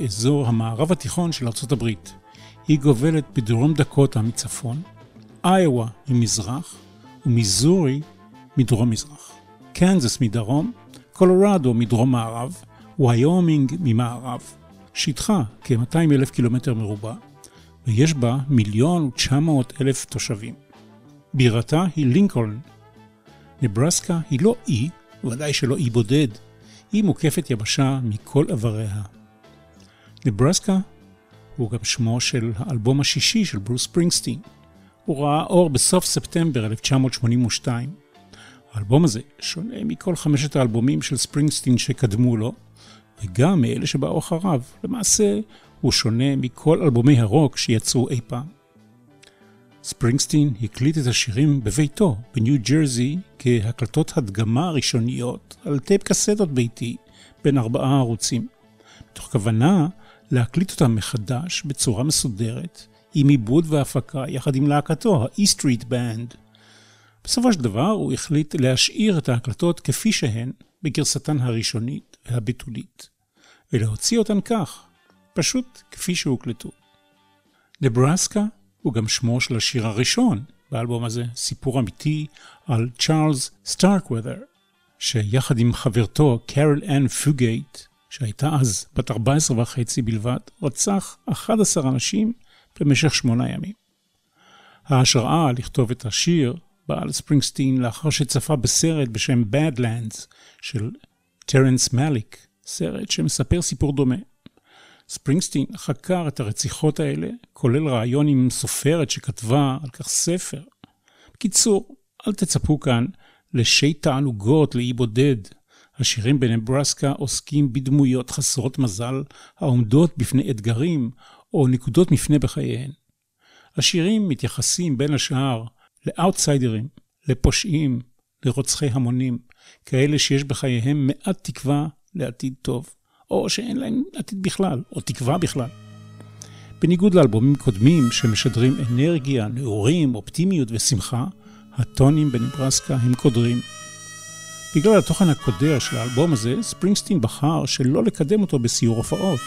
באזור המערב התיכון של ארצות הברית. היא גובלת בדרום דקוטה מצפון, איואה ממזרח ומיזורי מדרום-מזרח. קנזס מדרום, קולורדו מדרום-מערב, ויומינג ממערב. שטחה כ-200 אלף קילומטר מרובע, ויש בה מיליון ו-900 אלף תושבים. בירתה היא לינקולן. נברסקה היא לא אי, ודאי שלא אי בודד, היא מוקפת יבשה מכל עבריה. נברסקה הוא גם שמו של האלבום השישי של ברוס ספרינגסטין. הוא ראה אור בסוף ספטמבר 1982. האלבום הזה שונה מכל חמשת האלבומים של ספרינגסטין שקדמו לו, וגם מאלה שבאו אחריו. למעשה, הוא שונה מכל אלבומי הרוק שיצאו אי פעם. ספרינגסטין הקליט את השירים בביתו, בניו ג'רזי, כהקלטות הדגמה ראשוניות על טייפ קסטות ביתי בין ארבעה ערוצים, מתוך כוונה להקליט אותם מחדש בצורה מסודרת, עם עיבוד והפקה יחד עם להקתו, ה-E Street Band. בסופו של דבר הוא החליט להשאיר את ההקלטות כפי שהן בגרסתן הראשונית והביטולית, ולהוציא אותן כך, פשוט כפי שהוקלטו. נברסקה הוא גם שמו של השיר הראשון באלבום הזה, סיפור אמיתי על צ'ארלס סטארקוודר, שיחד עם חברתו קרל אנ פוגייט, שהייתה אז בת 14 וחצי בלבד, רצח 11 אנשים במשך שמונה ימים. ההשראה לכתוב את השיר באה לספרינגסטין לאחר שצפה בסרט בשם Badlands של טרנס מאליק, סרט שמספר סיפור דומה. ספרינגסטין חקר את הרציחות האלה, כולל רעיון עם סופרת שכתבה על כך ספר. בקיצור, אל תצפו כאן לשי תענוגות לאי בודד. השירים בנברסקה עוסקים בדמויות חסרות מזל העומדות בפני אתגרים או נקודות מפנה בחייהן. השירים מתייחסים בין השאר לאאוטסיידרים, לפושעים, לרוצחי המונים, כאלה שיש בחייהם מעט תקווה לעתיד טוב. או שאין להם עתיד בכלל, או תקווה בכלל. בניגוד לאלבומים קודמים שמשדרים אנרגיה, נעורים, אופטימיות ושמחה, הטונים בנברסקה הם קודרים. בגלל התוכן הקודר של האלבום הזה, ספרינגסטין בחר שלא לקדם אותו בסיור הופעות.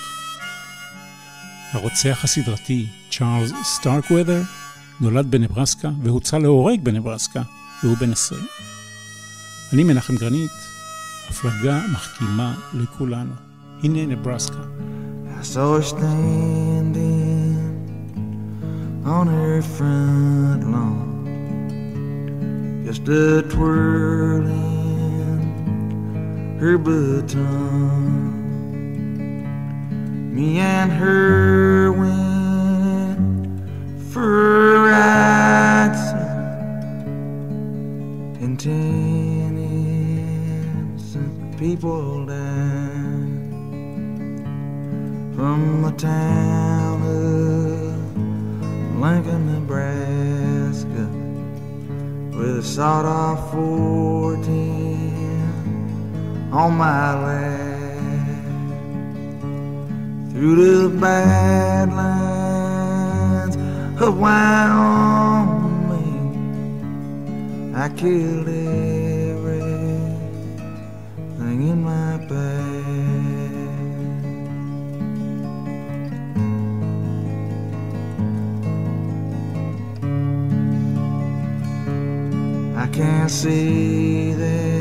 הרוצח הסדרתי, צ'ארלס סטארקוודר, נולד בנברסקה והוצא להורג בנברסקה, והוא בן 20. אני מנחם גרנית, הפלגה מחכימה לכולנו. הנה נברסקה. On her front lawn, just a twirling her baton. Me and her went for a ride and ten innocent people died from the town of Lincoln, Nebraska, with a sawed off 14 on my lap. Through the badlands of Wyoming, I killed everything in my path. I can't see that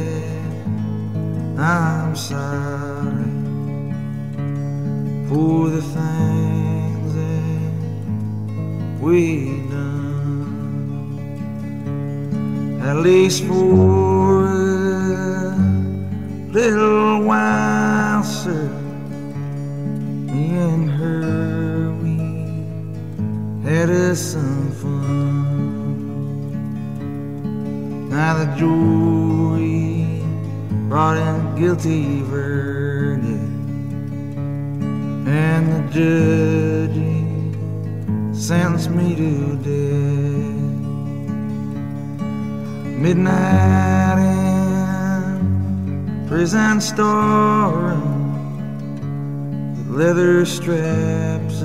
I'm sorry for the things that we've done. At least for a little while. closer. Me and her, we had us some fun. Now the jury brought in guilty verdict, and the judge sentenced me to death. Midnight in prison storeroom, leather straps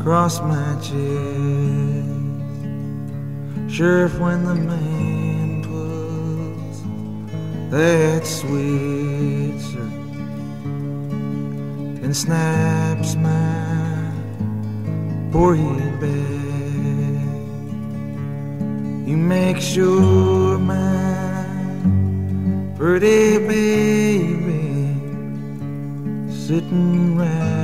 across my chest. Sheriff, when the man that switch and snaps my poor head back, you make sure my pretty baby sitting right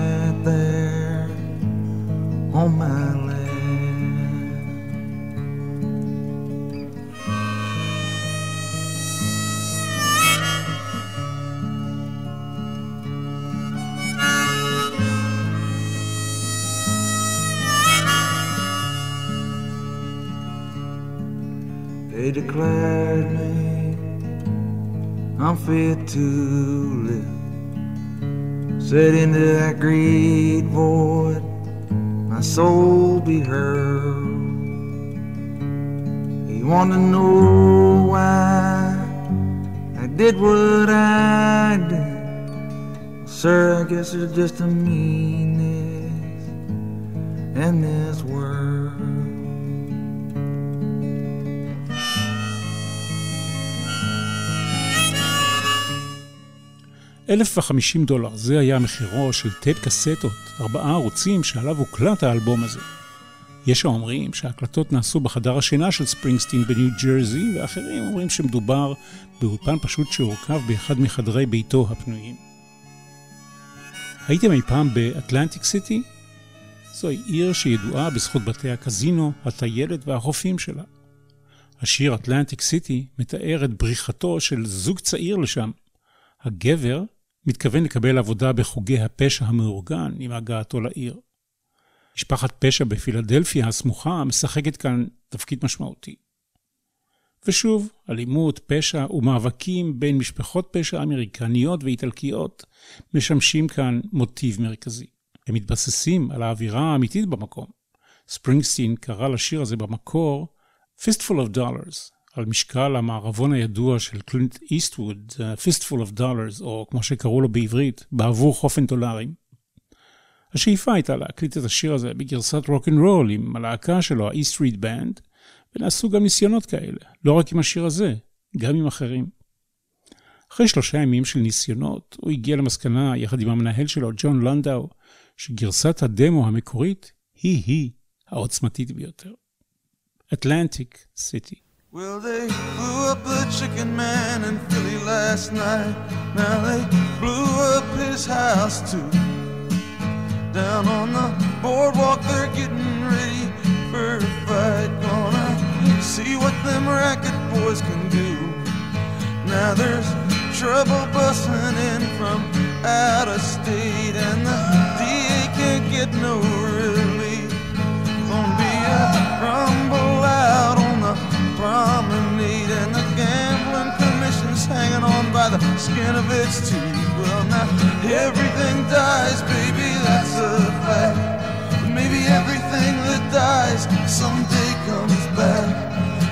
They declared me unfit to live. Said into that great void, my soul be heard. He wanted to know why I did what I did. Sir, I guess it's just a meanness in this world. 1,050 דולר, זה היה מחירו של טייפ קסטות, ארבעה ערוצים שעליו הוקלט האלבום הזה. יש האומרים שההקלטות נעשו בחדר השינה של ספרינגסטין בניו ג'רזי, ואחרים אומרים שמדובר באולפן פשוט שהורכב באחד מחדרי ביתו הפנויים. הייתם אי פעם באטלנטיק סיטי? זוהי עיר שידועה בזכות בתי הקזינו, הטיילת והחופים שלה. השיר אטלנטיק סיטי מתאר את בריחתו של זוג צעיר לשם. הגבר מתכוון לקבל עבודה בחוגי הפשע המאורגן עם הגעתו לעיר. משפחת פשע בפילדלפיה הסמוכה משחקת כאן תפקיד משמעותי. ושוב, אלימות, פשע ומאבקים בין משפחות פשע אמריקניות ואיטלקיות משמשים כאן מוטיב מרכזי. הם מתבססים על האווירה האמיתית במקום. ספרינגסטין קרא לשיר הזה במקור Fistful of Dollars, על משקל המערבון הידוע של קלינט איסטווד, Fistful of Dollars, או כמו שקראו לו בעברית, בעבור חופן דולרים. השאיפה הייתה להקליט את השיר הזה בגרסת רוק אנד רול עם הלהקה שלו, ה-E Street Band, ונעשו גם ניסיונות כאלה, לא רק עם השיר הזה, גם עם אחרים. אחרי שלושה ימים של ניסיונות, הוא הגיע למסקנה, יחד עם המנהל שלו, ג'ון לנדאו, שגרסת הדמו המקורית היא-היא העוצמתית ביותר. Atlantic City. Well, they blew up the chicken man in Philly last night. Now they blew up his house too. Down on the boardwalk, they're getting ready for a fight. Gonna see what them racket boys can do. Now there's trouble busting in from out of state, and the DA can't get no relief. Gonna be a rumble out promenade, and the gambling commission's hanging on by the skin of its teeth. Well, now everything dies, baby, that's a fact. Maybe everything that dies someday comes back.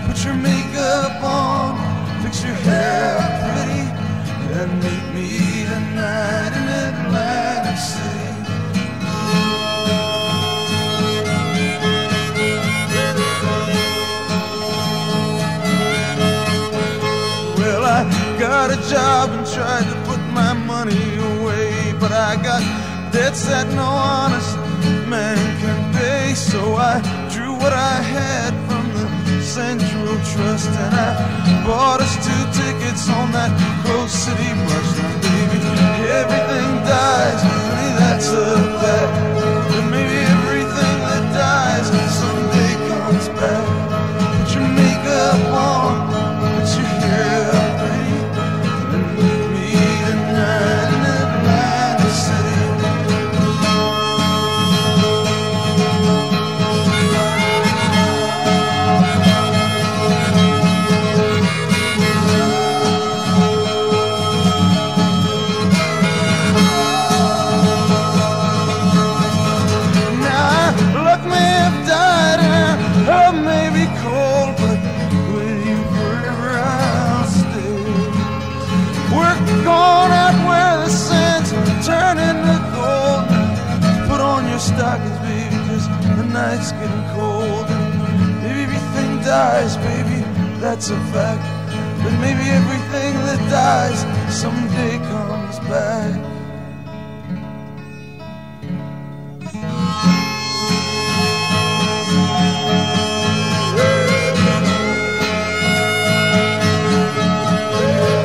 Put your makeup on, fix your hair pretty, and meet me tonight in Atlantic City. Got a job and tried to put my money away, but I got debts that no honest man can pay. So I drew what I had from the Central Trust and I bought us two tickets on that Coast City bus. Now, baby, everything dies, honey, that's a fact. But maybe everything that dies someday comes back. Put your makeup on, that's a fact. But maybe everything that dies someday comes back.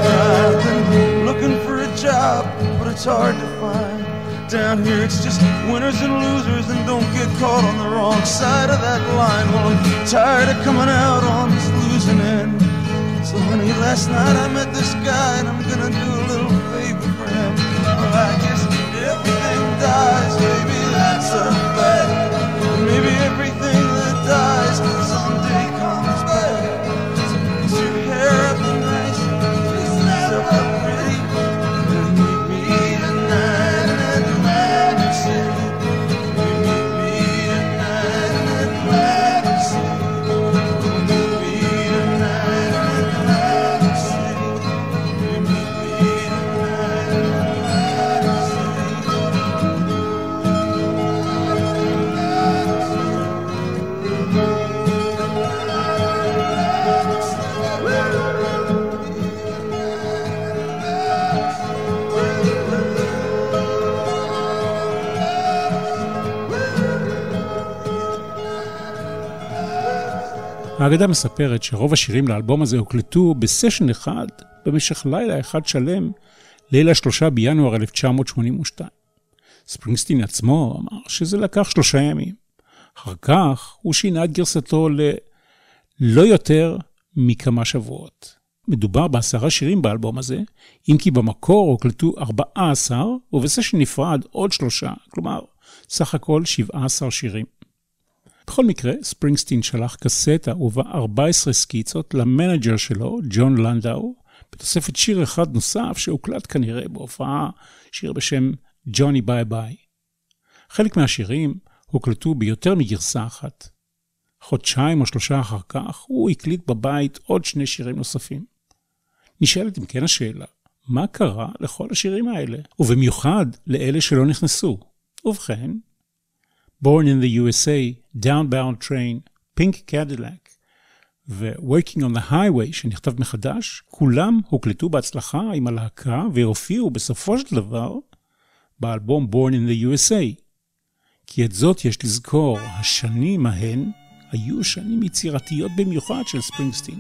I've been looking for a job, but it's hard to find. Down here, it's just winners and losers, and don't get caught on the wrong side of that line. Well, I'm tired of coming out on this. Honey, last night I met this guy, and I'm gonna do a little favor for him. Well, I guess everything dies, baby, that's a האגדה מספרת שרוב השירים לאלבום הזה הוקלטו בסשן אחד במשך לילה אחד שלם, ליל השלושה בינואר 1982. ספרינגסטין עצמו אמר שזה לקח שלושה ימים. אחר כך הוא שינה את גרסתו ללא יותר מכמה שבועות. מדובר בעשרה שירים באלבום הזה, אם כי במקור הוקלטו 14 ובסשן נפרד עוד שלושה, כלומר, סך הכל 17 שירים. בכל מקרה, ספרינגסטין שלח קסטה ובה 14 סקיצות למנג'ר שלו, ג'ון לנדאו, בתוספת שיר אחד נוסף שהוקלט כנראה בהופעה, שיר בשם ג'וני ביי ביי. חלק מהשירים הוקלטו ביותר מגרסה אחת. חודשיים או שלושה אחר כך, הוא הקליט בבית עוד שני שירים נוספים. נשאלת אם כן השאלה, מה קרה לכל השירים האלה? ובמיוחד לאלה שלא נכנסו. ובכן, Born in the USA, Downbound Train, Pink Cadillac ו-Working on the Highway שנכתב מחדש, כולם הוקלטו בהצלחה עם הלהקה והופיעו בסופו של דבר באלבום Born in the USA. כי את זאת יש לזכור, השנים ההן היו שנים יצירתיות במיוחד של ספרינגסטין.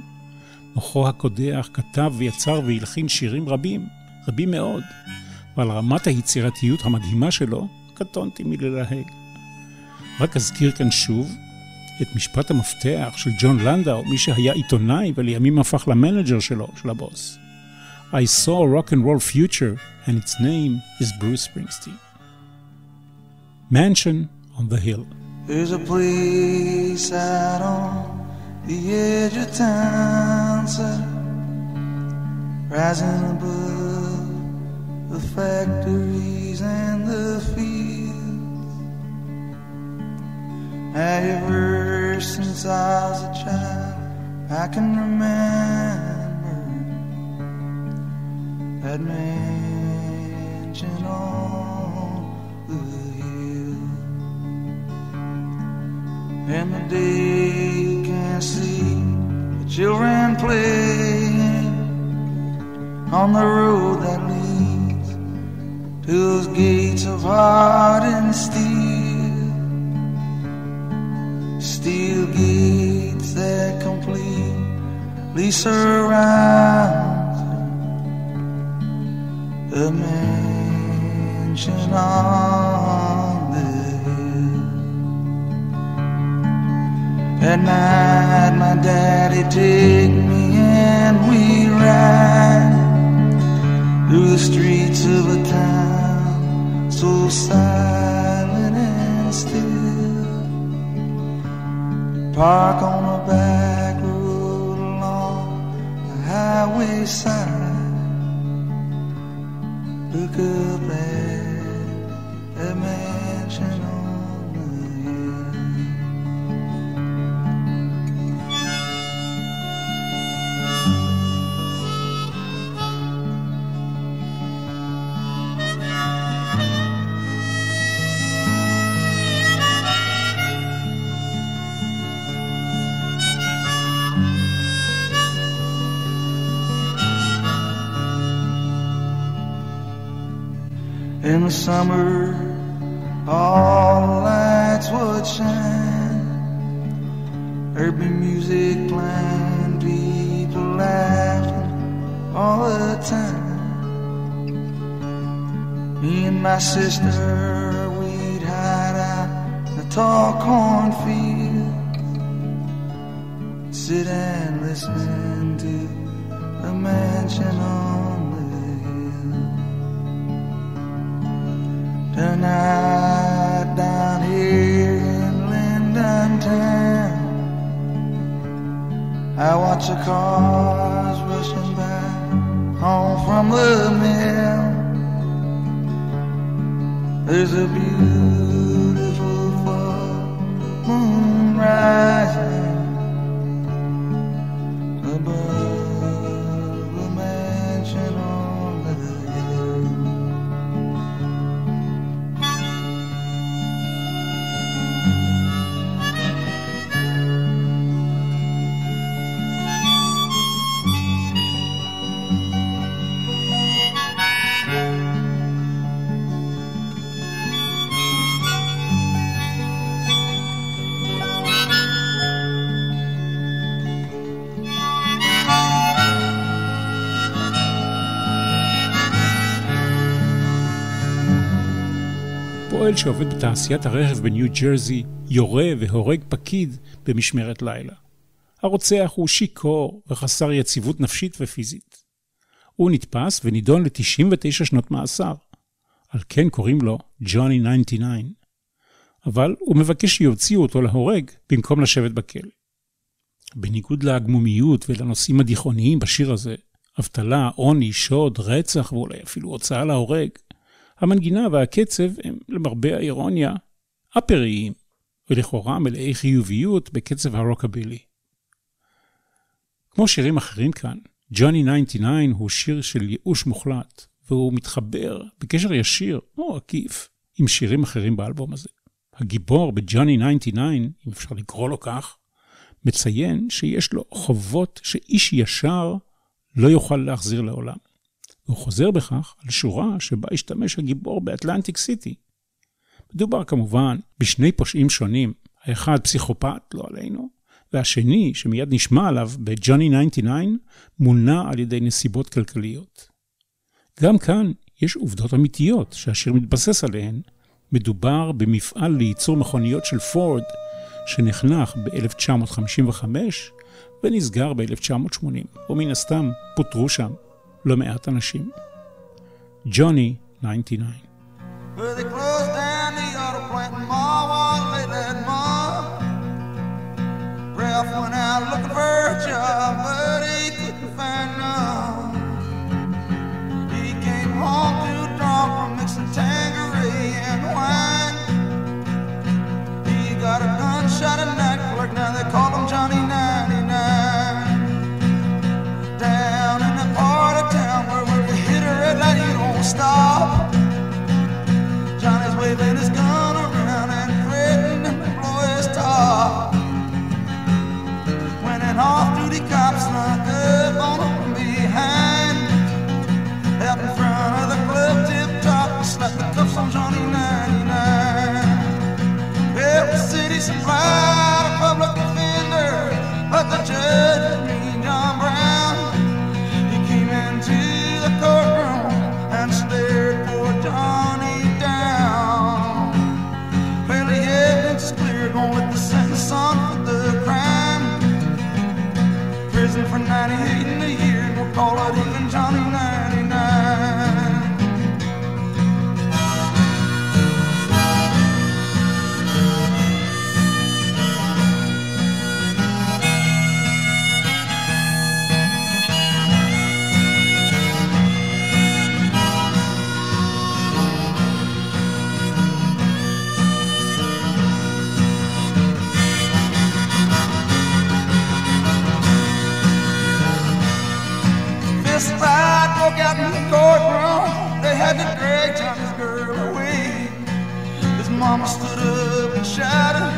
מוחו הקודח כתב ויצר והלחין שירים רבים, רבים מאוד, ועל רמת היצירתיות המדהימה שלו קטונתי מללהג. רק אזכיר כאן שוב את משפט המפתח של ג'ון לנדאו, מי שהיה עיתונאי ולימים הפך למנג'ר שלו, של הבוס. I saw a rock and roll future and its name is Bruce Springsteen. Mansion on the Hill. There's a place out on the edge of town, sir, rising above the factories and the fields. Ever since I was a child, I can remember that mansion on the hill. And the day you can't see the children playing on the road that leads to those gates of hardened steel. Steel gates that completely surround the mansion on the hill. At night, my daddy take me and we ride through the streets of a town so silent and still. Park on a back road along the highway side. Look up at In the summer, all the lights would shine. There'd music playing, people laughing all the time. Me and my sister, we'd hide out in the tall cornfield, sit and listen to the mansion on Tonight down here in Linden Town, I watch the cars rushing by home from the mill. There's a beautiful full moon rising פועל שעובד בתעשיית הרכב בניו ג'רזי יורה והורג פקיד במשמרת לילה. הרוצח הוא שיכור וחסר יציבות נפשית ופיזית. הוא נתפס ונידון ל-99 שנות מאסר. על כן קוראים לו ג'וני 99. אבל הוא מבקש שיוציאו אותו להורג במקום לשבת בכלא. בניגוד להגמומיות ולנושאים הדיכאוניים בשיר הזה, אבטלה, עוני, שוד, רצח ואולי אפילו הוצאה להורג, המנגינה והקצב הם, למרבה האירוניה, אפריים, ולכאורה מלאי חיוביות בקצב הרוקבילי. כמו שירים אחרים כאן, ג'וני 99 הוא שיר של ייאוש מוחלט, והוא מתחבר בקשר ישיר או עקיף עם שירים אחרים באלבום הזה. הגיבור בג'וני 99, אם אפשר לקרוא לו כך, מציין שיש לו חובות שאיש ישר לא יוכל להחזיר לעולם. הוא חוזר בכך על שורה שבה השתמש הגיבור באטלנטיק סיטי. מדובר כמובן בשני פושעים שונים, האחד פסיכופת, לא עלינו, והשני, שמיד נשמע עליו בג'וני 99, מונע על ידי נסיבות כלכליות. גם כאן יש עובדות אמיתיות שהשיר מתבסס עליהן. מדובר במפעל לייצור מכוניות של פורד, שנחנך ב-1955 ונסגר ב-1980, ומן הסתם פוטרו שם לא מעט אנשים. ג'וני 99 supplied a public defender, but the judge mean John Brown. He came into the courtroom and stared poor Johnny down. Well, the evidence is clear, going with the sentence on for the crime. Prison for 98 in a year, we'll call it even Johnny in the courtroom, they had to drag Johnny's girl away. His mama stood up and shouted,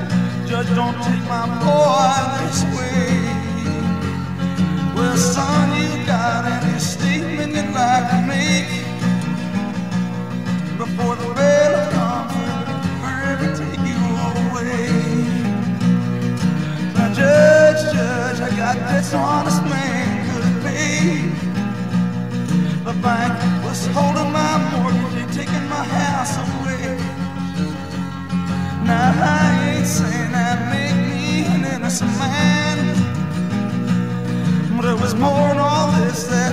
Judge, don't take my boy this way. Well, son, you got any statement you'd like to make before the bail of forever take you away? Now, Judge, Judge, I got this honest man bank was holding my mortgage and taking my house away. Now I ain't saying that made me an innocent man, but it was more than all this. That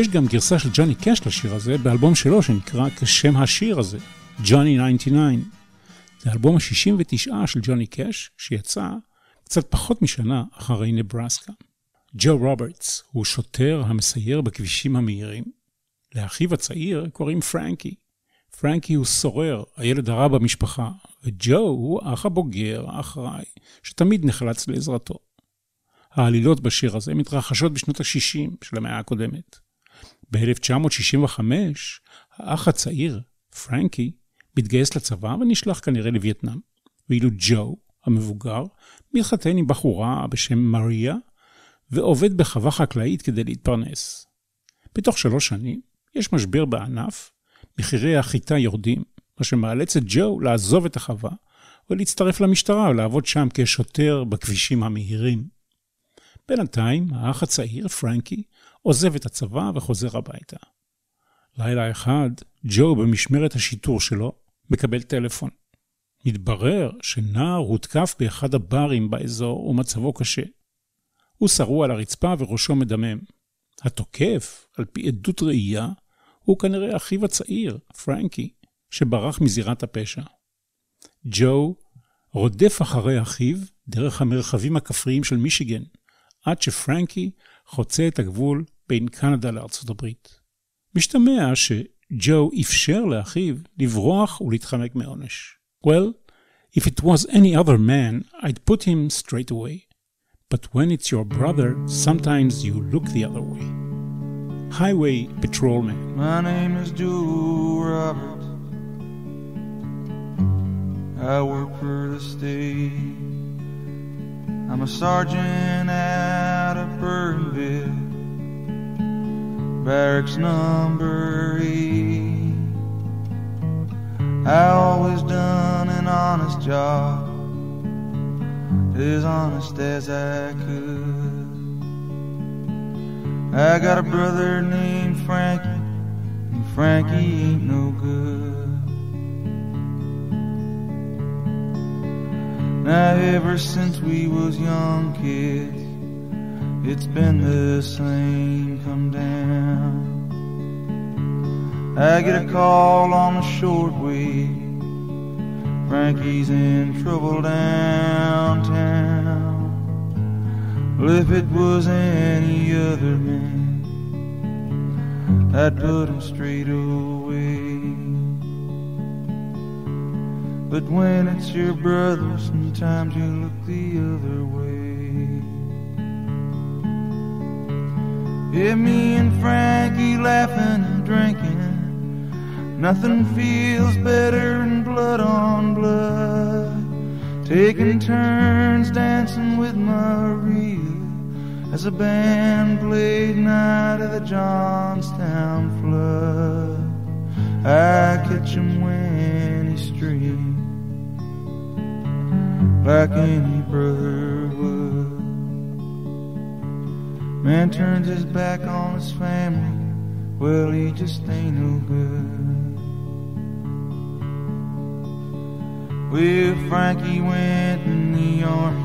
יש גם גרסה של ג'וני קאש לשיר הזה באלבום שלו שנקרא כשם השיר הזה, ג'וני 99. זה האלבום ה-69 של ג'וני קאש, שיצא קצת פחות משנה אחרי נברסקה. ג'ו רוברטס הוא שוטר המסייר בכבישים המהירים. לאחיו הצעיר קוראים פרנקי. פרנקי הוא סורר, הילד הרע במשפחה, וג'ו הוא האח הבוגר, האחראי, שתמיד נחלץ לעזרתו. העלילות בשיר הזה מתרחשות בשנות ה-60 של המאה הקודמת. ב-1965, האח הצעיר, פרנקי, מתגייס לצבא ונשלח כנראה לווייטנאם, ואילו ג'ו, המבוגר, מתחתן עם בחורה בשם מריה, ועובד בחווה חקלאית כדי להתפרנס. בתוך שלוש שנים יש משבר בענף, מחירי החיטה יורדים, מה שמאלץ את ג'ו לעזוב את החווה ולהצטרף למשטרה ולעבוד שם כשוטר בכבישים המהירים. בינתיים, האח הצעיר, פרנקי, עוזב את הצבא וחוזר הביתה. לילה אחד, ג'ו במשמרת השיטור שלו מקבל טלפון. מתברר שנער הותקף באחד הברים באזור ומצבו קשה. הוא שרוע על הרצפה וראשו מדמם. התוקף, על פי עדות ראייה, הוא כנראה אחיו הצעיר, פרנקי, שברח מזירת הפשע. ג'ו רודף אחרי אחיו דרך המרחבים הכפריים של מישיגן, עד שפרנקי חוצה את הגבול בין קנדה לארצות הברית. משתמע שג'ו אפשר לאחיו לברוח ולהתחמק מעונש. Well, if it was any other man, I'd put him straight away. But when it's your brother, sometimes you look the other way. Highway Patrolman. My name is Joe Roberts. I work for the state. I'm a sergeant out Perrineville, barracks number eight. I always done an honest job, as honest as I could. I got a brother named Frankie, and Frankie ain't no good. Now ever since we was young kids, it's been the same come down. I get a call on the shortwave. Frankie's in trouble downtown. Well, if it was any other man, I'd put him straight away. But when it's your brother, sometimes you look the other way. Yeah, me and Frankie laughing and drinking. Nothing feels better than blood on blood. Taking turns dancing with Maria as a band played Night of the Johnstown Flood. I catch him when he's streaming like any brother. Man turns his back on his family, well, he just ain't no good. Well, Frankie went in the army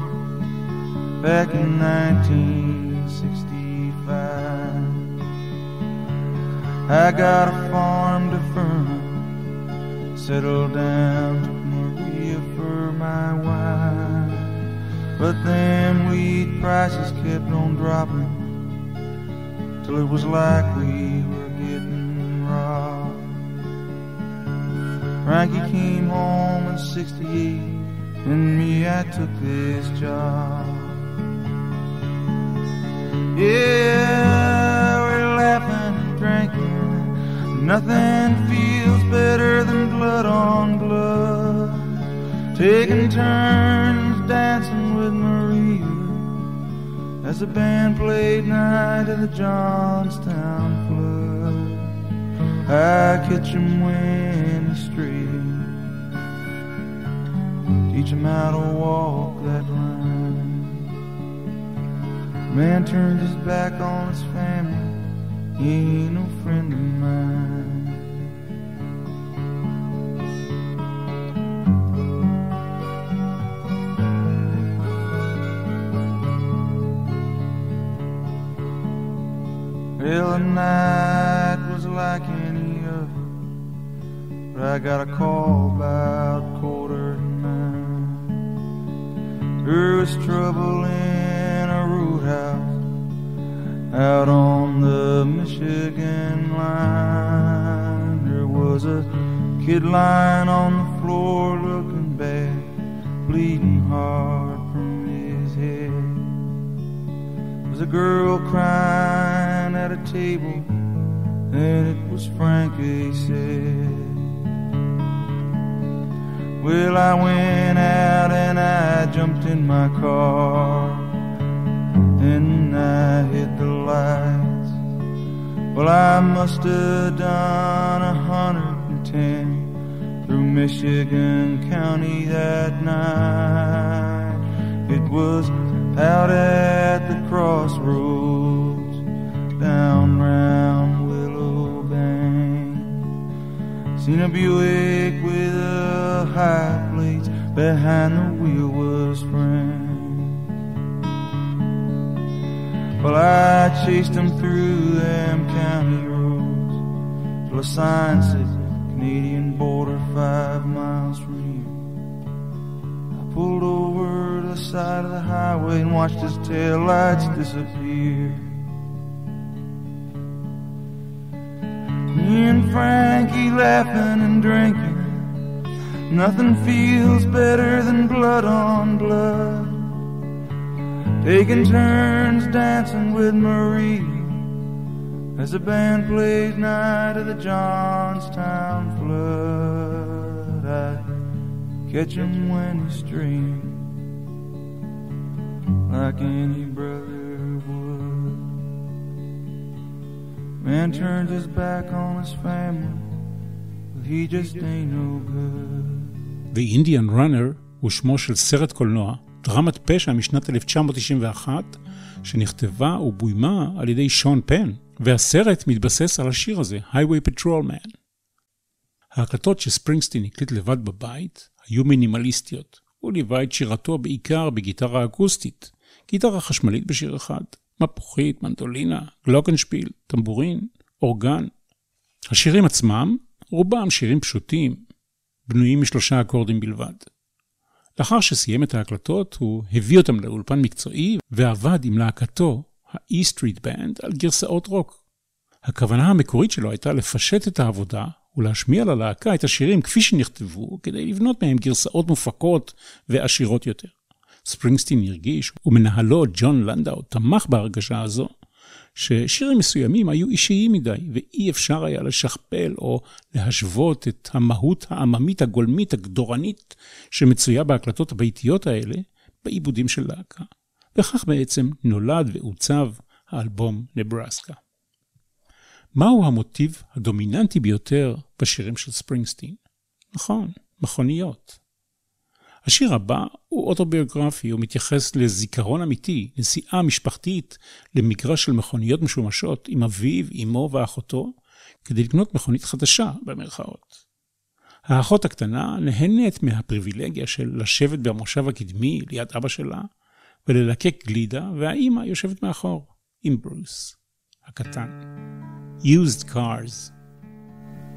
back in 1965. I got a farm to firm, settled down, took Maria for my wife. But then wheat prices kept on dropping till it was like we were getting robbed. Frankie came home in 68 and me, I took this job. Yeah, we're laughing and drinking. Nothing feels better than blood on blood. Taking turns dancing with Maria as the band played Night of the Johnstown Flood. I catch him when he's straight, teach him how to walk that line. Man turned his back on his family, he ain't no friend of mine. Well, the night was like any other, but I got a call about quarter to nine. There was trouble in a roadhouse out on the Michigan line. There was a kid lying on the floor looking bad, bleeding hard from his head. There was a girl crying at a table, and it was Frank, he said. Well, I went out and I jumped in my car, and I hit the lights. Well, I must have done a hundred and ten through Michigan County that night. It was out at the crossroads, down round Willow Bank. Seen a Buick with Ohio plates behind the wheel was Frank. Well, I chased him through them county roads till a sign said Canadian border five miles from here. I pulled over to the side of the highway and watched his tail lights disappear. Me and Frankie laughing and drinking. Nothing feels better than blood on blood. Taking turns dancing with Marie as the band plays Night of the Johnstown Flood. I catch him when he's streaming like any brother Man turns his back on his family, but he just ain't no good. The Indian Runner הוא שמו של סרט קולנוע, דרמת פשע משנת 1991, שנכתבה ובוימה על ידי שון פן, והסרט מתבסס על השיר הזה, Highway Patrolman. ההקלטות שספרינגסטין הקליט לבד בבית היו מינימליסטיות. הוא ליווה את שירתו בעיקר בגיטרה אקוסטית, גיטרה חשמלית בשיר אחד, מפוחית, מנדולינה, גלוקנשפיל, טמבורין, אורגן. השירים עצמם, רובם שירים פשוטים, בנויים משלושה אקורדים בלבד. לאחר שסיים את ההקלטות, הוא הביא אותם לאולפן מקצועי ועבד עם להקתו, ה-E Street Band, על גרסאות רוק. הכוונה המקורית שלו הייתה לפשט את העבודה ולהשמיע ללהקה את השירים כפי שנכתבו, כדי לבנות מהם גרסאות מופקות ועשירות יותר. ספרינגסטין הרגיש, ומנהלו ג'ון לנדאו תמך בהרגשה הזו, ששירים מסוימים היו אישיים מדי, ואי אפשר היה לשכפל או להשוות את המהות העממית הגולמית הגדורנית שמצויה בהקלטות הביתיות האלה בעיבודים של להקה. וכך בעצם נולד ועוצב האלבום נברסקה. מהו המוטיב הדומיננטי ביותר בשירים של ספרינגסטין? נכון, מכוניות. השיר הבא הוא אוטוביוגרפי, הוא מתייחס לזיכרון אמיתי, נסיעה משפחתית למגרש של מכוניות משומשות עם אביו, אמו ואחותו, כדי לקנות מכונית חדשה, במרכאות. האחות הקטנה נהנית מהפריבילגיה של לשבת במושב הקדמי ליד אבא שלה וללקק גלידה, והאימא יושבת מאחור, עם ברוס, הקטן. Used cars.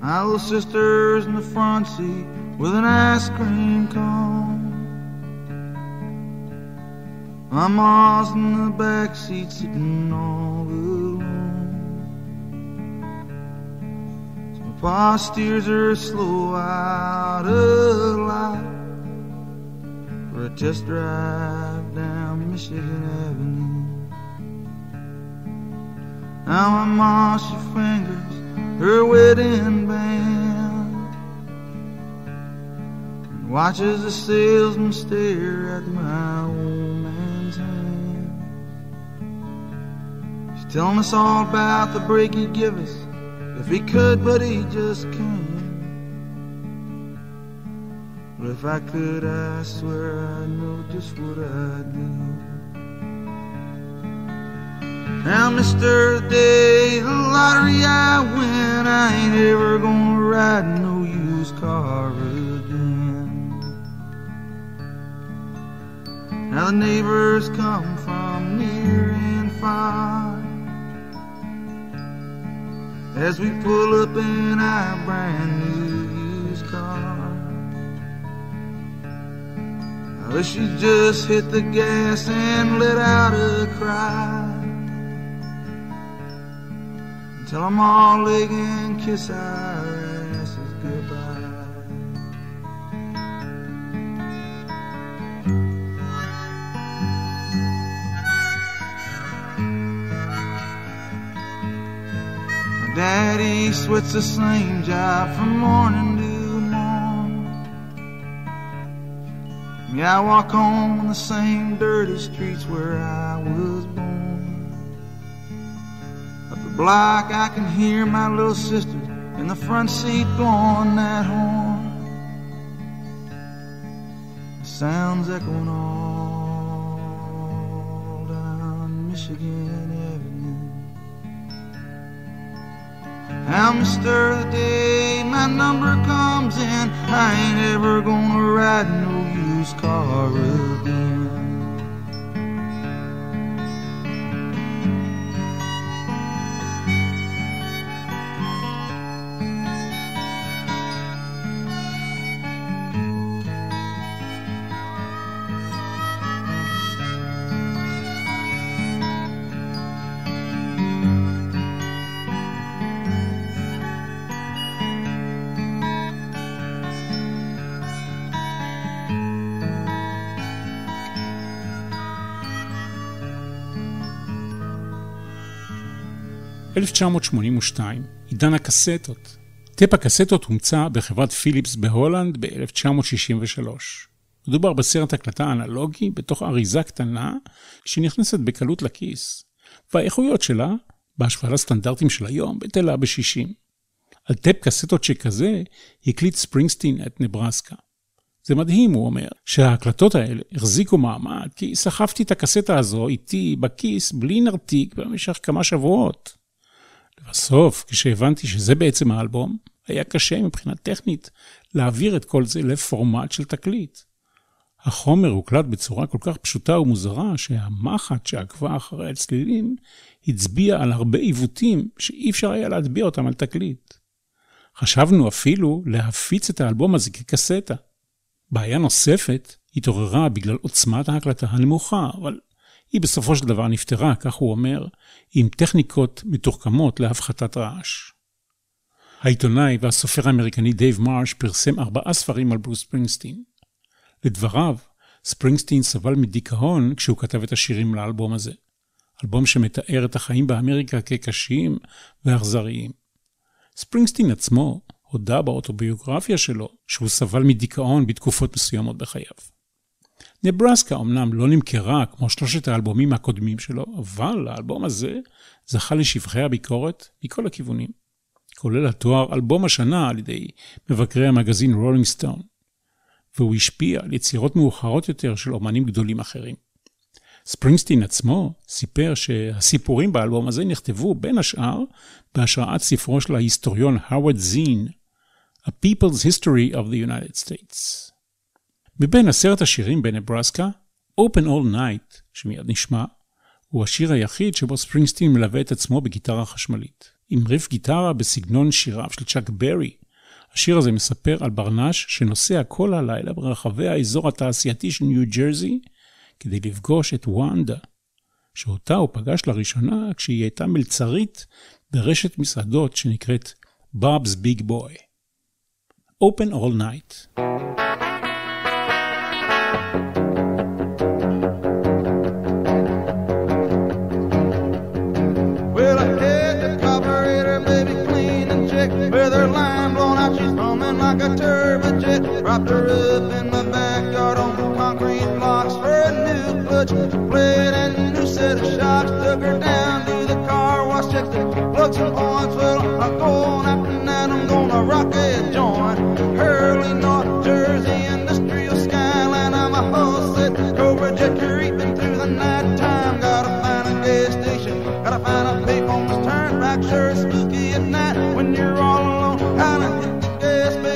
My little sister's in the front seat with an ice cream cone. My mom's in the back seat sitting all alone. So my pa steers her slow out of light for a test drive down Michigan Avenue. Now my mom, she fingers her wedding band and watches the salesman stare at my old man's telling us all about the break he'd give us if he could, but he just can't. But if I could, I swear I know just what I'd do. Now, Mr. Day, the lottery I win, I ain't ever gonna ride no used car again. Now, the neighbors come from near and far as we pull up in our brand new used car. Wish she just hit the gas and let out a cry. Tell them all they can kiss our daddy sweats the same job from morning to morn. Me, I walk home on the same dirty streets where I was born. Up the block, I can hear my little sister in the front seat blowing that horn. The sounds echoing all down Michigan Mr. The day my number comes in, I ain't ever gonna ride no used car again. ב-1982, עידן הקסטות. טפ הקסטות הומצא בחברת פיליפס בהולנד ב-1963. מדובר בסרט הקלטה אנלוגי בתוך אריזה קטנה שנכנסת בקלות לכיס, והאיכויות שלה, בהשוואה לסטנדרטים של היום, בטלה ב-60. על טפ קסטות שכזה הקליט ספרינגסטין את נברסקה. זה מדהים, הוא אומר, שההקלטות האלה החזיקו מעמד, כי סחבתי את הקסטה הזו איתי בכיס בלי נרתיק במשך כמה שבועות. לבסוף, כשהבנתי שזה בעצם האלבום, היה קשה מבחינה טכנית להעביר את כל זה לפורמט של תקליט. החומר הוקלט בצורה כל כך פשוטה ומוזרה, שהמחט שעקבה אחרי הצלילים הצביע על הרבה עיוותים שאי אפשר היה להטביע אותם על תקליט. חשבנו אפילו להפיץ את האלבום הזה כקסטה. בעיה נוספת התעוררה בגלל עוצמת ההקלטה הנמוכה, אבל היא בסופו של דבר נפתרה, כך הוא אומר, עם טכניקות מתוחכמות להפחתת רעש. העיתונאי והסופר האמריקני דייב מרש פרסם ארבעה ספרים על ברוס ספרינגסטין. לדבריו, ספרינגסטין סבל מדיכאון כשהוא כתב את השירים לאלבום הזה. אלבום שמתאר את החיים באמריקה כקשים ואכזריים. ספרינגסטין עצמו הודה באוטוביוגרפיה שלו שהוא סבל מדיכאון בתקופות מסוימות בחייו. נברסקה אמנם לא נמכרה כמו שלושת האלבומים הקודמים שלו, אבל האלבום הזה זכה לשבחי הביקורת מכל הכיוונים, כולל התואר אלבום השנה על ידי מבקרי המגזין רולינג סטון, והוא השפיע על יצירות מאוחרות יותר של אומנים גדולים אחרים. ספרינגסטין עצמו סיפר שהסיפורים באלבום הזה נכתבו בין השאר בהשראת ספרו של ההיסטוריון הווארד זין, A People's History of the United States. מבין עשרת השירים בנברסקה, Open All Night, שמיד נשמע, הוא השיר היחיד שבו ספרינגסטין מלווה את עצמו בגיטרה חשמלית. עם ריף גיטרה בסגנון שיריו של צ'אק ברי. השיר הזה מספר על ברנש שנוסע כל הלילה ברחבי האזור התעשייתי של ניו ג'רזי כדי לפגוש את וונדה, שאותה הוא פגש לראשונה כשהיא הייתה מלצרית ברשת מסעדות שנקראת Bob's Big Boy. Open All Night. Dropped her up in my backyard on concrete blocks for a new clutch plate and a new set of shocks. Took her down to the car wash, checked the plugs and points. Well, I'm going after that, I'm gonna rock a joint. Hurley, North Jersey, industrial skyline. I'm a hull set, Cobra jet creeping through the night time. Gotta find a gas station, gotta find a payphone turn back. Sure, it's spooky at night when you're all alone. Gotta hit the gas, baby.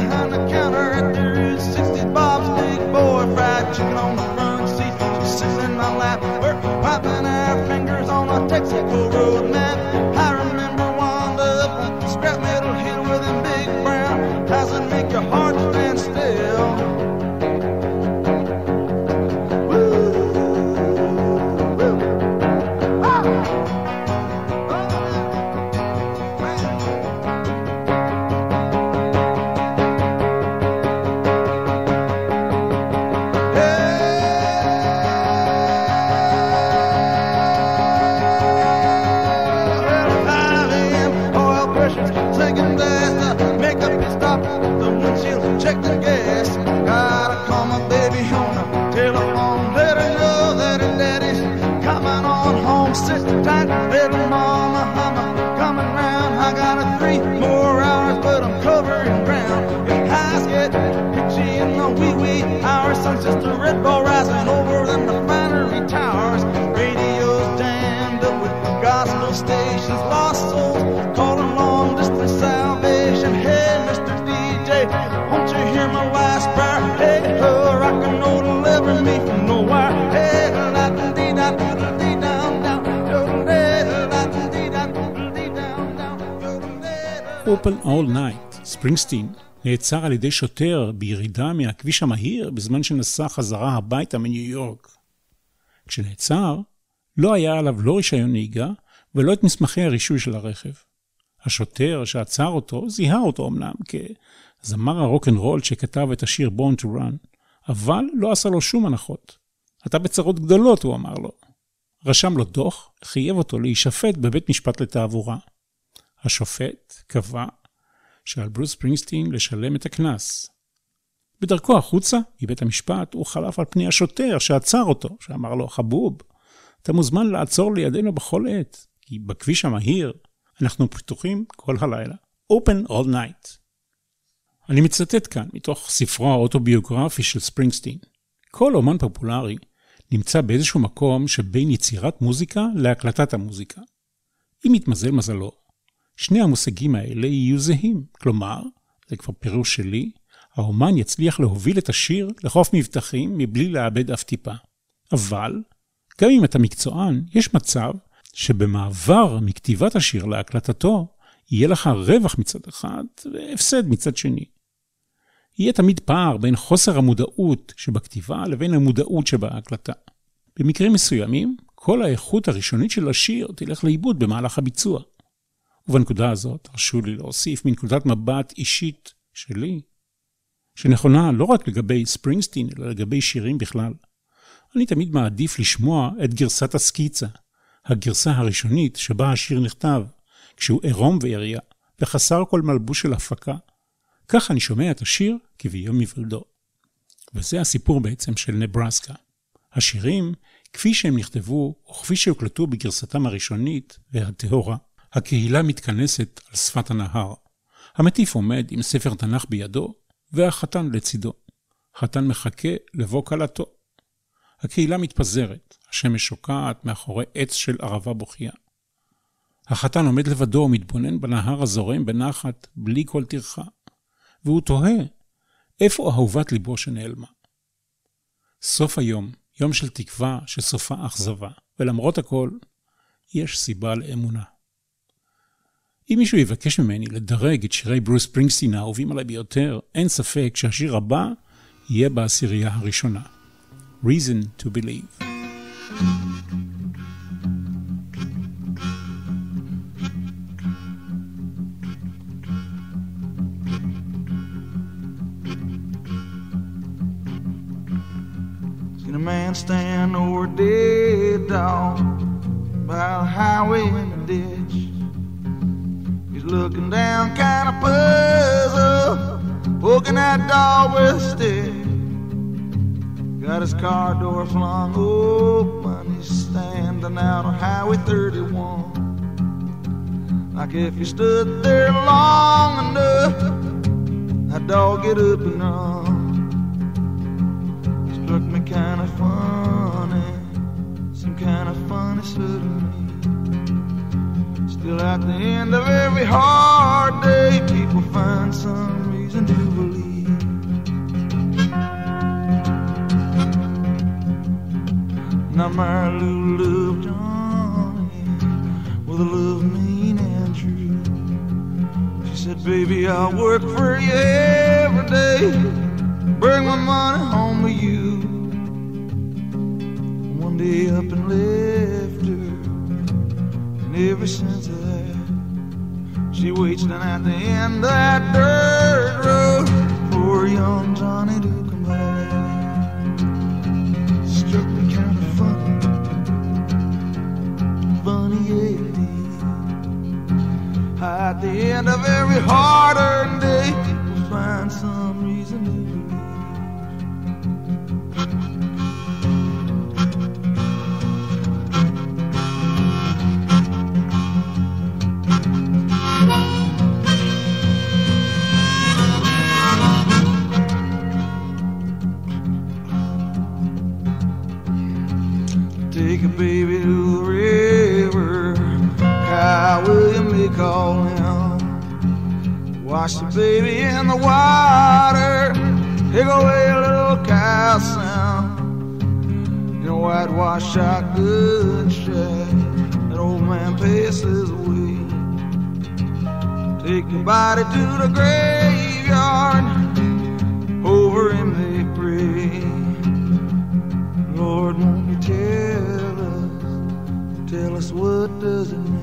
behind the counter at the Route 60 Bob's Big Boy Fried Chicken on the front seat. Sits in my lap, we're wiping our fingers on a Texaco road map. red ball over refinery towers. Radio's up with gospel stations, lost souls calling long distance salvation. Hey, Mr. DJ, won't you hear my last prayer? Hey, rock and roll deliver me from nowhere. Hey, da da dee da da dee down down. Open All Night, Springsteen נעצר על ידי שוטר בירידה מהכביש המהיר בזמן שנסע חזרה הביתה מניו יורק. כשנעצר, לא היה עליו לא רישיון נהיגה ולא את מסמכי הרישוי של הרכב. השוטר שעצר אותו זיהה אותו אמנם כזמר הרוקנרול שכתב את השיר Born to Run, אבל לא עשה לו שום הנחות. אתה בצרות גדולות, הוא אמר לו. רשם לו דוח, חייב אותו להישפט בבית משפט לתעבורה. השופט קבע שעל ברוס ספרינגסטין לשלם את הקנס. בדרכו החוצה מבית המשפט הוא חלף על פני השוטר שעצר אותו, שאמר לו, חבוב, אתה מוזמן לעצור לידינו בכל עת, כי בכביש המהיר אנחנו פתוחים כל הלילה. Open all night. אני מצטט כאן מתוך ספרו האוטוביוגרפי של ספרינגסטין. כל אומן פופולרי נמצא באיזשהו מקום שבין יצירת מוזיקה להקלטת המוזיקה. אם יתמזל מזלו, שני המושגים האלה יהיו זהים. כלומר, זה כבר פירוש שלי, האומן יצליח להוביל את השיר לחוף מבטחים מבלי לאבד אף טיפה. אבל, גם אם אתה מקצוען, יש מצב שבמעבר מכתיבת השיר להקלטתו, יהיה לך רווח מצד אחד והפסד מצד שני. יהיה תמיד פער בין חוסר המודעות שבכתיבה לבין המודעות שבהקלטה. במקרים מסוימים, כל האיכות הראשונית של השיר תלך לאיבוד במהלך הביצוע. ובנקודה הזאת, הרשו לי להוסיף מנקודת מבט אישית שלי, שנכונה לא רק לגבי ספרינגסטין, אלא לגבי שירים בכלל. אני תמיד מעדיף לשמוע את גרסת הסקיצה, הגרסה הראשונית שבה השיר נכתב, כשהוא עירום ועריה, וחסר כל מלבוש של הפקה. כך אני שומע את השיר כביום היוולדו. וזה הסיפור בעצם של נברסקה. השירים, כפי שהם נכתבו, וכפי שהוקלטו בגרסתם הראשונית והטהורה, הקהילה מתכנסת על שפת הנהר. המטיף עומד עם ספר תנ"ך בידו, והחתן לצידו. חתן מחכה לבוא כלתו. הקהילה מתפזרת, השמש שוקעת מאחורי עץ של ערבה בוכייה. החתן עומד לבדו ומתבונן בנהר הזורם בנחת, בלי כל טרחה. והוא תוהה, איפה אהובת ליבו שנעלמה? סוף היום, יום של תקווה שסופה אכזבה, ולמרות הכל, יש סיבה לאמונה. אם מישהו יבקש ממני לדרג את שירי ברוס פרינגסטין האהובים עליי ביותר, אין ספק שהשיר הבא יהיה בעשירייה הראשונה. Reason to Believe. Man stand over dead dog by the highway in the ditch. Looking down, kind of puzzled, poking that dog with a stick. Got his car door flung open, he's standing out on Highway 31. Like if he stood there long enough, that dog get up and run struck me kind of funny. some kind of funny suddenly. Still, at the end of every hard day, people find some reason to believe. Now, my little love, Johnny, with a love mean and true. She said, Baby, I'll work for you every day, bring my money home to you one day up and her. Ever since that, she waits down at the end of that dirt road for young Johnny to come back. Struck me kind of funny, funny, yeah. At the end of every hard-earned Wash the baby in the water, take away a little sound. In a whitewash shotgun shack, that old man paces away. Take the body to the graveyard, over him they pray. Lord, won't you tell us, tell us what does it mean?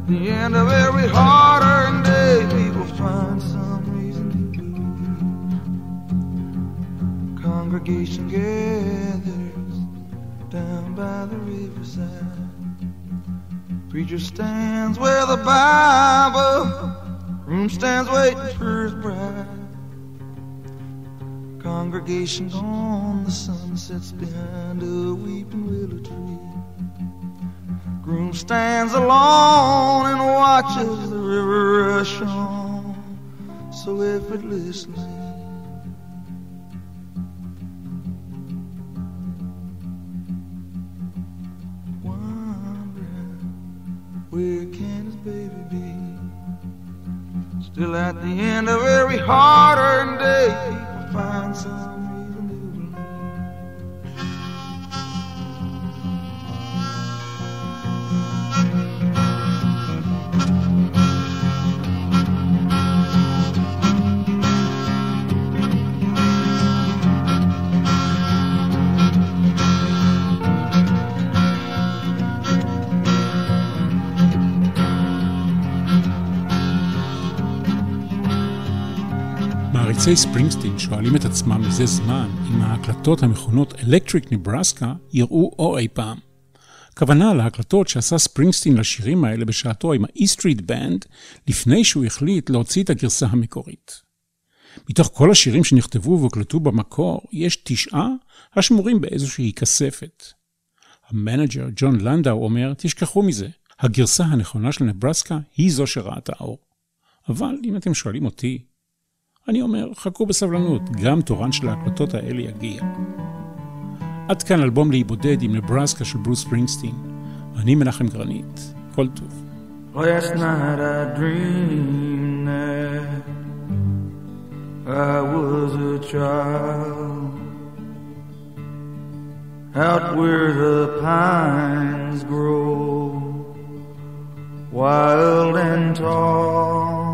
At the end of every hard-earned day, people find some reason to believe. Congregation gathers down by the riverside. Preacher stands where the Bible, room stands waiting for his bride. Congregation gone, the sun sets behind a weeping willow tree. Groom stands alone and watches the river rush on so effortlessly. Wondering where can his baby be? Still at the end of every hard-earned day, people find some מעריצי ספרינגסטין שואלים את עצמם מזה זמן אם ההקלטות המכונות אלקטריק נברסקה יראו אור אי פעם. הכוונה להקלטות שעשה ספרינגסטין לשירים האלה בשעתו עם ה-E Street Band, לפני שהוא החליט להוציא את הגרסה המקורית. מתוך כל השירים שנכתבו והוקלטו במקור, יש תשעה השמורים באיזושהי כספת. המנג'ר ג'ון לנדאו אומר, תשכחו מזה, הגרסה הנכונה של נברסקה היא זו שראתה האור. אבל אם אתם שואלים אותי, אני אומר, חכו בסבלנות, גם תורן של ההקלטות האלה יגיע. עד כאן אלבום להיבודד עם נברסקה של ברוס ספרינגסטין. אני מנחם גרנית, כל טוב. Last night I dreamed that I was a child out where the pines grow wild and tall.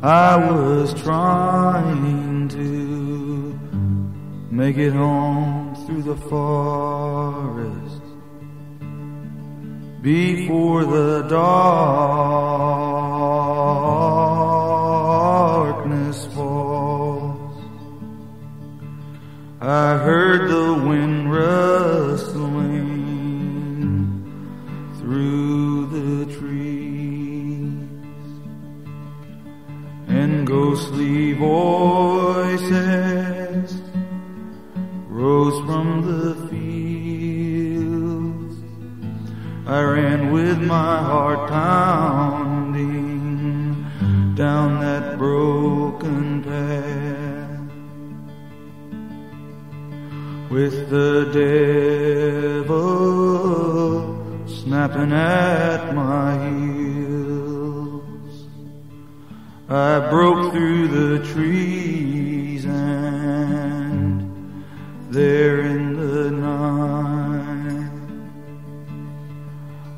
I was trying to make it home through the forest before the darkness falls. I heard the wind rustling ghostly voices rose from the fields. I ran with my heart pounding down that broken path. with the devil snapping at my heels. I broke through the trees and there in the night,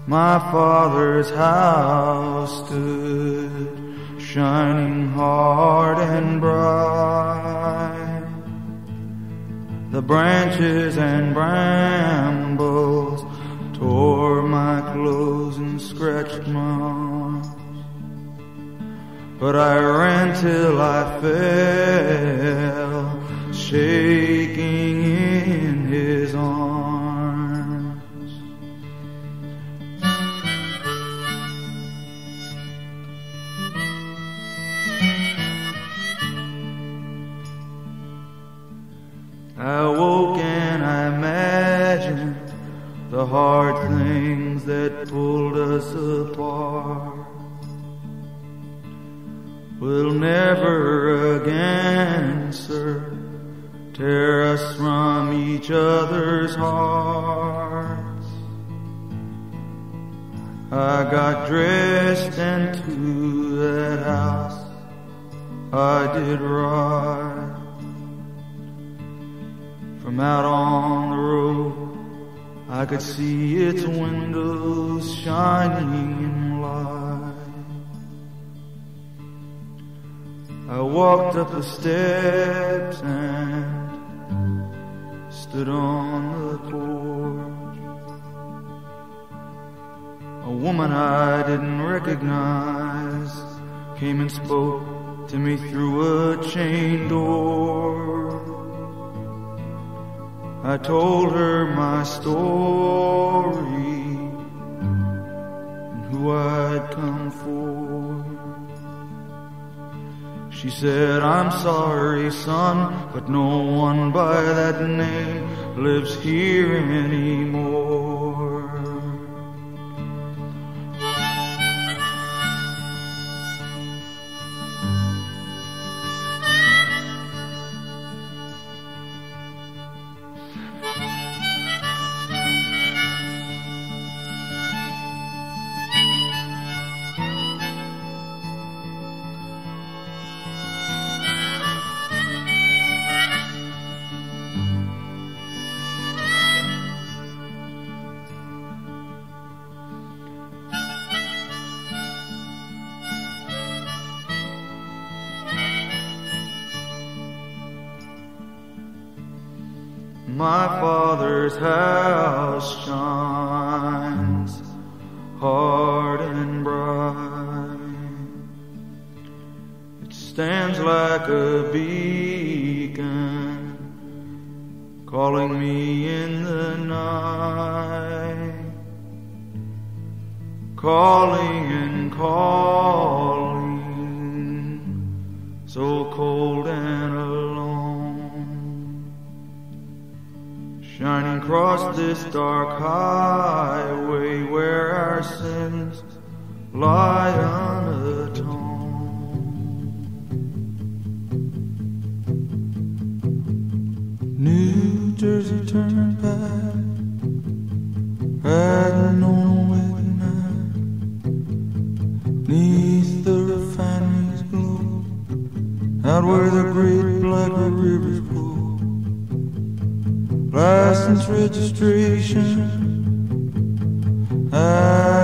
my father's house stood shining hard and bright. The branches and brambles tore my clothes and scratched my. But I ran till I fell, shaking in his arms. I woke and I imagined the hard things that pulled us apart. Will never again, sir, tear us from each other's hearts. I got dressed and to that house I did ride. From out on the road, I could see its windows shining I walked up the steps and stood on the porch. A woman I didn't recognize came and spoke to me through a chain door. I told her my story and who I'd come She said, I'm sorry, son, but no one by that name lives here anymore. Shining across this dark highway where our sins lie unatoned. New Jersey Turnpike, riding on a wet night, neath the refinery's glow, out where the license registration. I